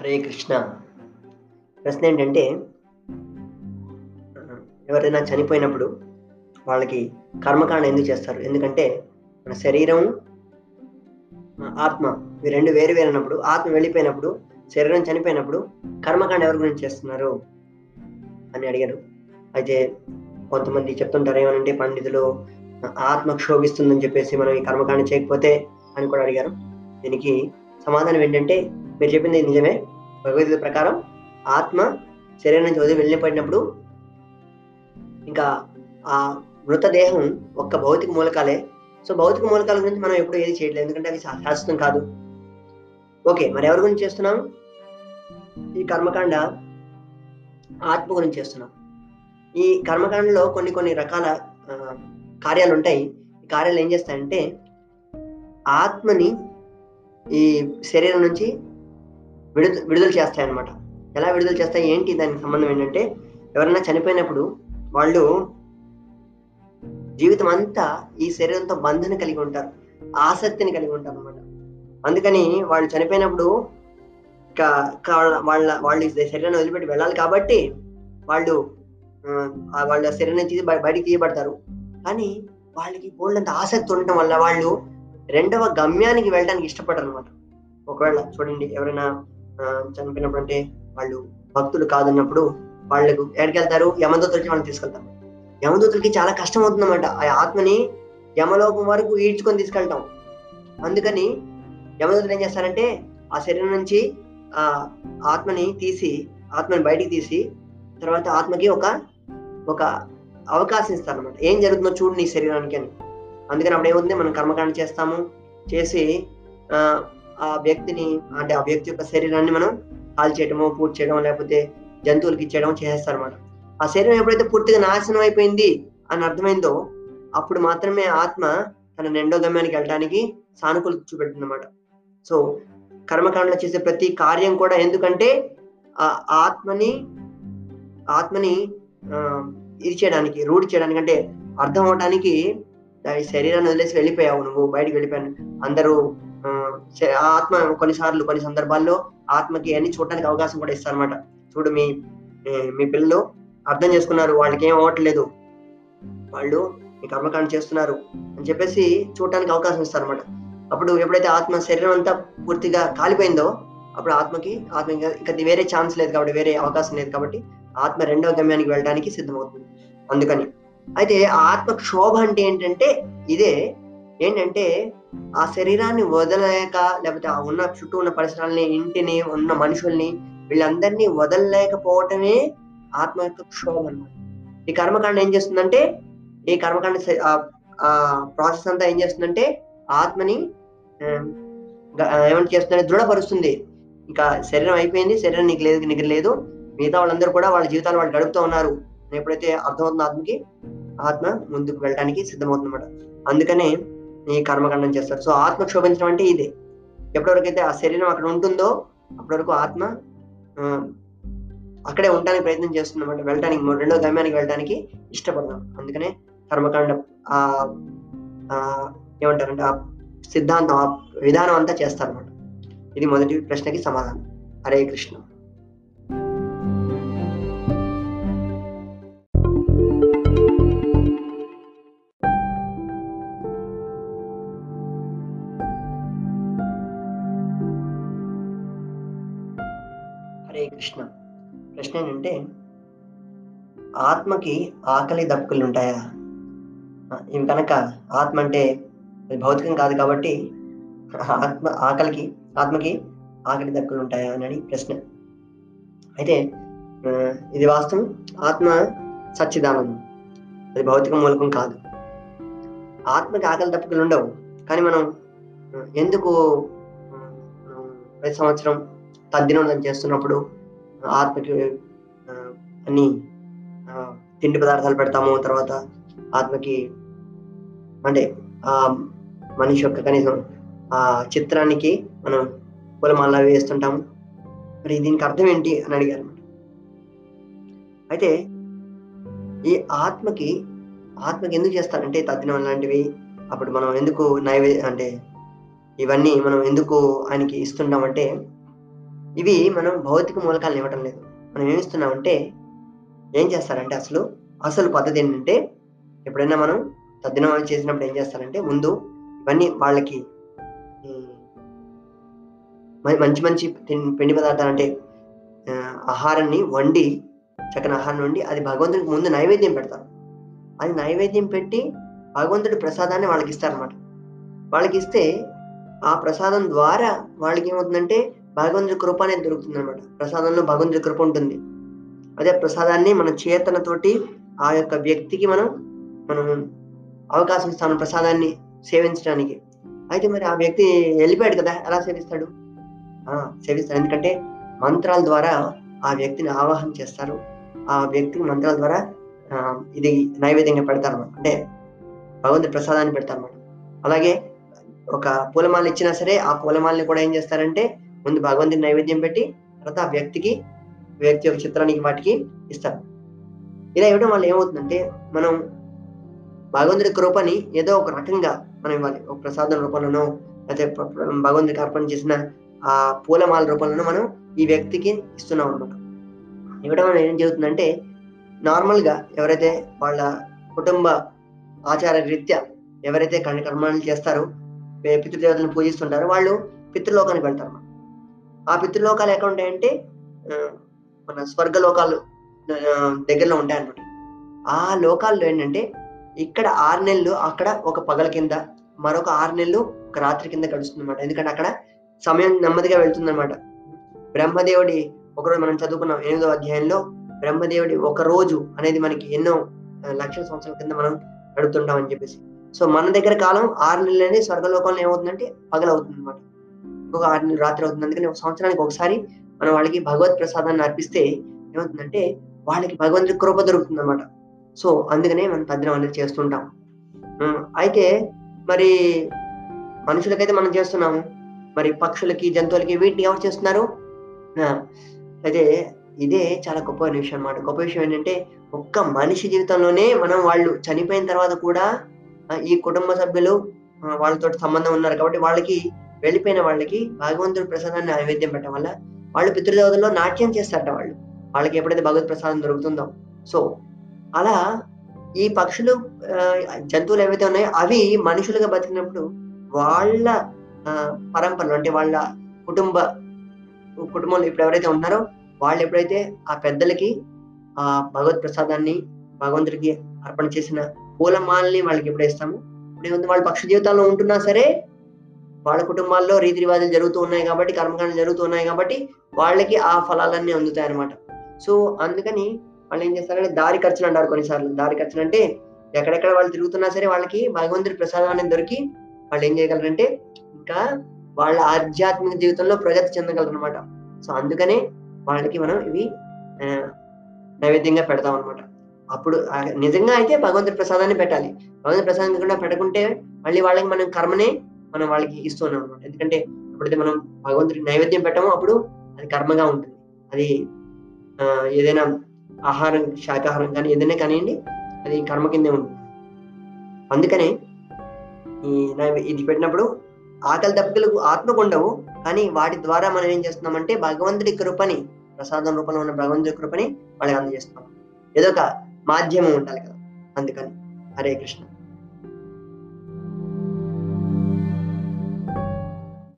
హరే కృష్ణ. ప్రశ్న ఏంటంటే ఎవరైనా చనిపోయినప్పుడు వాళ్ళకి కర్మకాండ ఎందుకు చేస్తారు? ఎందుకంటే మన శరీరం ఆత్మ ఇవి రెండు వేరు వేరైనప్పుడు ఆత్మ వెళ్ళిపోయినప్పుడు శరీరం చనిపోయినప్పుడు కర్మకాండ ఎవరి గురించి చేస్తున్నారు అని అడిగారు. అయితే కొంతమంది చెప్తుంటారు ఏమనంటే పండితులు ఆత్మ క్షోభిస్తుందని చెప్పేసి మనం ఈ కర్మకాండ చేయకపోతే అని కూడా అడిగారు. దీనికి సమాధానం ఏంటంటే మీరు చెప్పింది నిజమే. భగవద్గీత ప్రకారం ఆత్మ శరీరం నుంచి వదిలి వెళ్ళిపోయినప్పుడు ఇంకా ఆ మృతదేహం ఒక్క భౌతిక మూలకాలే. సో భౌతిక మూలకాల గురించి మనం ఎప్పుడు ఏది చేయట్లేదు. ఎందుకంటే అవి శాశ్వతం కాదు. ఓకే మరి ఎవరి గురించి చేస్తున్నాం? ఈ కర్మకాండ ఆత్మ గురించి చేస్తున్నాం. ఈ కర్మకాండలో కొన్ని కొన్ని రకాల కార్యాలు ఉంటాయి. ఈ కార్యాలు ఏం చేస్తాయంటే ఆత్మని ఈ శరీరం నుంచి విడుదల విడుదల చేస్తాయి అన్నమాట ఎలా విడుదల చేస్తాయి? ఏంటి దానికి సంబంధం ఏంటంటే ఎవరైనా చనిపోయినప్పుడు వాళ్ళు జీవితం అంతా ఈ శరీరంతో బంధన కలిగి ఉంటారు. ఆసక్తిని కలిగి ఉంటారు అనమాట అందుకని వాళ్ళు చనిపోయినప్పుడు వాళ్ళ వాళ్ళు శరీరాన్ని వదిలిపెట్టి వెళ్ళాలి కాబట్టి వాళ్ళు వాళ్ళ శరీరం నుంచి బయటికి తీయబడతారు. కానీ వాళ్ళకి బోల్డంత ఆసక్తి ఉండటం వల్ల వాళ్ళు రెండవ గమ్యానికి వెళ్ళడానికి ఇష్టపడరు అనమాట ఒకవేళ చూడండి ఎవరైనా చనిపోయినప్పుడు అంటే వాళ్ళు భక్తులు కాదన్నప్పుడు వాళ్ళకు ఎక్కడికి వెళ్తారు యమదూతలకి వాళ్ళని తీసుకెళ్తారు యమదూతలకి చాలా కష్టం అవుతుందన్నమాట. ఆ ఆత్మని యమలోకం వరకు ఈడ్చుకొని తీసుకెళ్తాం. అందుకని యమదూతలు ఏం చేస్తారంటే ఆ శరీరం నుంచి ఆ ఆత్మని తీసి ఆత్మని బయటికి తీసి తర్వాత ఆత్మకి ఒక ఒక అవకాశం ఇస్తారు అనమాట ఏం జరుగుతుందో చూడు నీ శరీరానికి అని. అందుకని అప్పుడు ఏముంది మనం కర్మకాండ చేస్తాము. చేసి ఆ వ్యక్తిని అంటే ఆ వ్యక్తి యొక్క శరీరాన్ని మనం కాల్ చేయడమో పూర్తి చేయడం లేకపోతే జంతువులకి ఇచ్చేయడం చేస్తారు అనమాట ఆ శరీరం ఎప్పుడైతే పూర్తిగా నాశనం అయిపోయింది అని అర్థమైందో అప్పుడు మాత్రమే ఆత్మ తన రెండో గమ్యానికి వెళ్ళడానికి సానుకూల చూపెడుతుంది అనమాట సో కర్మకాండలో చేసే ప్రతి కార్యం కూడా ఎందుకంటే ఆ ఆత్మని ఆత్మని ఆ, ఇది చేయడానికి రూఢి చేయడానికి అంటే అర్థం అవడానికి దాని శరీరాన్ని వదిలేసి వెళ్ళిపోయావు నువ్వు బయటకు వెళ్ళిపోయాను అందరూ ఆత్మ కొన్నిసార్లు కొన్ని సందర్భాల్లో ఆత్మకి అన్ని చూడడానికి అవకాశం కూడా ఇస్తారన్నమాట. చూడు మీ మీ పిల్లలు అర్థం చేసుకున్నారు వాళ్ళకి ఏం అవ్వట్లేదు. వాళ్ళు మీ కర్మకాండ చేస్తున్నారు అని చెప్పేసి చూడటానికి అవకాశం ఇస్తారన్నమాట. అప్పుడు ఎప్పుడైతే ఆత్మ శరీరం అంతా పూర్తిగా కాలిపోయిందో అప్పుడు ఆత్మకి ఆత్మ ఇంకా వేరే ఛాన్స్ లేదు కాబట్టి వేరే అవకాశం లేదు కాబట్టి ఆత్మ రెండవ గమ్యానికి వెళ్ళడానికి సిద్ధమవుతుంది. అందుకని. అయితే ఆత్మ క్షోభ అంటే ఏంటంటే ఇదే. ఏంటంటే ఆ శరీరాన్ని వదలలేక లేకపోతే ఆ ఉన్న చుట్టూ ఉన్న పరిసరాలని ఇంటిని ఉన్న మనుషుల్ని వీళ్ళందరినీ వదలలేకపోవటమే ఆత్మ యొక్క క్షోభ అనమాట ఈ కర్మకాండ ఏం చేస్తుందంటే ఈ కర్మకాండ ఆ- ప్రాసెస్ అంతా ఏం చేస్తుందంటే ఆత్మని ఏమంటే చేస్తుందంటే దృఢపరుస్తుంది. ఇంకా శరీరం అయిపోయింది శరీరం నీకు లేదు నీకు లేదు. మిగతా వాళ్ళందరూ కూడా వాళ్ళ జీవితాలు వాళ్ళు గడుపుతూ ఉన్నారు. ఎప్పుడైతే అర్థమవుతుంది ఆత్మకి ఆత్మ ముందుకు వెళ్ళడానికి సిద్ధమవుతుంది అనమాట అందుకనే ఈ కర్మకాండం చేస్తారు సో ఆత్మ క్షోభించడం అంటే ఇదే. ఎప్పటివరకైతే ఆ శరీరం అక్కడ ఉంటుందో అప్పటివరకు ఆత్మ ఆ, అక్కడే ఉండడానికి ప్రయత్నం చేస్తుంది అనమాట వెళ్ళడానికి రెండో గమ్యానికి వెళ్ళడానికి ఇష్టపడదాం. అందుకనే కర్మకాండ ఆ ఆ, ఏమంటారంటే ఆ సిద్ధాంతం ఆ విధానం అంతా చేస్తారన్నమాట. ఇది మొదటి ప్రశ్నకి సమాధానం. హరే కృష్ణ. కృష్ణ. ప్రశ్న ఏంటంటే ఆత్మకి ఆకలి దప్పుకులు ఉంటాయా ఇవి కనుక ఆత్మ అంటే అది భౌతికం కాదు కాబట్టి ఆత్మ ఆకలికి ఆత్మకి ఆకలి దక్కులు ఉంటాయా అని ప్రశ్న. అయితే ఇది వాస్తవం. ఆత్మ సచ్చిదానం అది భౌతిక మూలకం కాదు. ఆత్మకి ఆకలి దప్పుకులు ఉండవు కానీ మనం ఎందుకు ప్రతి సంవత్సరం తద్దినం చేస్తున్నప్పుడు ఆత్మకి అన్ని తిండి పదార్థాలు పెడతాము తర్వాత ఆత్మకి అంటే ఆ మనిషి యొక్క కనీసం ఆ చిత్రానికి మనం పూలమాల వేస్తుంటాము. మరి దీనికి అర్థం ఏంటి అని అడిగారు. అయితే ఈ ఆత్మకి ఆత్మకి ఎందుకు చేస్తారంటే తద్దినం లాంటివి అప్పుడు మనం ఎందుకు నైవే అంటే ఇవన్నీ మనం ఎందుకు ఆయనకి ఇస్తుంటామంటే ఇవి మనం భౌతిక మూలకాలను ఇవ్వటం లేదు. మనం ఏమిస్తున్నామంటే ఏం చేస్తారంటే అసలు అసలు పద్ధతి ఏంటంటే ఎప్పుడైనా మనం తద్దినం చేసినప్పుడు ఏం చేస్తారంటే ముందు ఇవన్నీ వాళ్ళకి మంచి మంచి పిండి పదార్థాలు అంటే ఆహారాన్ని వండి చక్కని ఆహారం వండి అది భగవంతుడికి ముందు నైవేద్యం పెడతారు. అది నైవేద్యం పెట్టి భగవంతుడి ప్రసాదాన్ని వాళ్ళకి ఇస్తారనమాట వాళ్ళకి ఇస్తే ఆ ప్రసాదం ద్వారా వాళ్ళకి ఏమవుతుందంటే భగవంతుడి కృప అనేది దొరుకుతుంది అనమాట ప్రసాదంలో భగవంతుడి కృప ఉంటుంది. అదే ప్రసాదాన్ని మన చేతనతోటి ఆ యొక్క వ్యక్తికి మనం మనం అవకాశం ఇస్తాను ప్రసాదాన్ని సేవించడానికి. అయితే మరి ఆ వ్యక్తి వెళ్ళిపోయాడు కదా ఎలా సేవిస్తాడు? ఆ సేవిస్తాడు. ఎందుకంటే మంత్రాల ద్వారా ఆ వ్యక్తిని ఆవాహన చేస్తారు. ఆ వ్యక్తికి మంత్రాల ద్వారా ఇది నైవేద్యంగా పెడతారు అన్నమాట. అంటే భగవంతుడి ప్రసాదాన్ని పెడతారు అన్నమాట అలాగే ఒక పూలమాల ఇచ్చినా సరే ఆ పూలమాలని కూడా ఏం చేస్తారంటే ముందు భగవంతుని నైవేద్యం పెట్టి తర్వాత ఆ వ్యక్తికి వ్యక్తి యొక్క చిత్రానికి వాటికి ఇస్తారు. ఇలా ఇవ్వడం వల్ల ఏమవుతుందంటే మనం భగవంతుడి కృపని ఏదో ఒక రకంగా మనం ఇవ్వాలి. ఒక ప్రసాదం రూపంలోనో లేకపోతే భగవంతుడికి అర్పణ చేసిన ఆ పూలమాల రూపంలోనో మనం ఈ వ్యక్తికి ఇస్తున్నాం అనమాట ఇవ్వడం వల్ల ఏం జరుగుతుందంటే నార్మల్గా ఎవరైతే వాళ్ళ కుటుంబ ఆచార రీత్యా ఎవరైతే కర్మ కర్మాలు చేస్తారో పితృదేవతలను పూజిస్తుంటారో వాళ్ళు పితృలోకానికి వెళ్తారు అన్నమాట. ఆ పితృలోకాలు ఎక్కడ ఉంటాయంటే మన స్వర్గలోకాలు దగ్గరలో ఉంటాయి అన్నమాట ఆ లోకాల్లో ఏంటంటే ఇక్కడ ఆరు నెలలు అక్కడ ఒక పగల కింద మరొక ఆరు నెలలు ఒక రాత్రి కింద గడుస్తుంది అనమాట ఎందుకంటే అక్కడ సమయం నెమ్మదిగా వెళ్తుంది అనమాట బ్రహ్మదేవుడి ఒకరోజు మనం చదువుకున్నాం ఎనిమిదో అధ్యాయంలో బ్రహ్మదేవుడి ఒక రోజు అనేది మనకి ఎన్నో లక్షల సంవత్సరాల కింద మనం గడుపుతుంటాం అని చెప్పేసి. సో మన దగ్గర కాలం ఆరు నెలలు అనేది స్వర్గలోకంలో ఏమవుతుందంటే పగలవుతుంది అనమాట ఇంకొక ఆరు నెలలు రాత్రి అవుతుంది. అందుకని ఒక సంవత్సరానికి ఒకసారి మనం వాళ్ళకి భగవత్ ప్రసాదాన్ని అర్పిస్తే ఏమవుతుందంటే వాళ్ళకి భగవంతుడి కృప దొరుకుతుంది అనమాట సో అందుకనే మనం తద్దినం అనేది చేస్తుంటాం. అయితే మరి మనుషులకైతే మనం చేస్తున్నాము మరి పక్షులకి జంతువులకి వీటిని ఎవరు చేస్తున్నారు? అయితే ఇదే చాలా గొప్ప విషయం అనమాట గొప్ప విషయం ఏంటంటే ఒక్క మనిషి జీవితంలోనే మనం వాళ్ళు చనిపోయిన తర్వాత కూడా ఈ కుటుంబ సభ్యులు వాళ్ళతో సంబంధం ఉన్నారు కాబట్టి వాళ్ళకి వెళ్ళిపోయిన వాళ్ళకి భగవంతుడి ప్రసాదాన్ని నైవేద్యం పెట్టడం వల్ల వాళ్ళు పితృదేవతల్లో నాట్యం చేస్తారట వాళ్ళు. వాళ్ళకి ఎప్పుడైతే భగవత్ ప్రసాదం దొరుకుతుందో. సో అలా ఈ పక్షులు జంతువులు ఏవైతే ఉన్నాయో అవి మనుషులుగా బతికినప్పుడు వాళ్ళ ఆ, పరంపరలు అంటే వాళ్ళ కుటుంబ కుటుంబంలో ఇప్పుడు ఎవరైతే ఉన్నారో వాళ్ళు ఎప్పుడైతే ఆ పెద్దలకి ఆ భగవత్ ప్రసాదాన్ని భగవంతుడికి అర్పణ చేసిన పూలమాలని వాళ్ళకి ఎప్పుడు ఇస్తాము ఇప్పుడు ఏముంది వాళ్ళ పక్ష జీవితాల్లో ఉంటున్నా సరే వాళ్ళ కుటుంబాల్లో రీతి రివాజులు జరుగుతూ ఉన్నాయి కాబట్టి కర్మకాండలు జరుగుతూ ఉన్నాయి కాబట్టి వాళ్ళకి ఆ ఫలాలన్నీ అందుతాయి అనమాట సో అందుకని వాళ్ళు ఏం చేస్తారంటే దారి ఖర్చులు అంటారు కొన్నిసార్లు. దారి ఖర్చులు అంటే ఎక్కడెక్కడ వాళ్ళు తిరుగుతున్నా సరే వాళ్ళకి భగవంతుడి ప్రసాదం అనేది దొరికి వాళ్ళు ఏం చేయగలరంటే ఇంకా వాళ్ళ ఆధ్యాత్మిక జీవితంలో ప్రగతి చెందగలరు అనమాట సో అందుకనే వాళ్ళకి మనం ఇవి నైవేద్యంగా పెడతాం అనమాట అప్పుడు నిజంగా అయితే భగవంతుడి ప్రసాదాన్ని పెట్టాలి. భగవంతుడి ప్రసాదం కాకుండా పెట్టకుంటే మళ్ళీ వాళ్ళకి మనం కర్మనే మనం వాళ్ళకి ఇస్తున్నాం అనమాట ఎందుకంటే ఎప్పుడైతే మనం భగవంతుడికి నైవేద్యం పెట్టామో అప్పుడు అది కర్మగా ఉంటుంది. అది ఆ, ఏదైనా ఆహారం శాకాహారం కానీ ఏదైనా కానివ్వండి అది కర్మ కిందే ఉంటుంది. అందుకనే ఈ ఇది పెట్టినప్పుడు ఆకలి దెబ్బలకు ఆత్మకు ఉండవు కానీ వాటి ద్వారా మనం ఏం చేస్తున్నామంటే భగవంతుడి కృపని ప్రసాదం రూపంలో ఉన్న భగవంతుడి కృపని వాళ్ళకి అందజేస్తున్నాం. ఏదో ఒక మాధ్యమం ఉండాలి కదా అందుకని. హరే కృష్ణ.